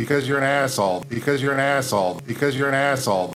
because you're an asshole, because you're an asshole, because you're an asshole.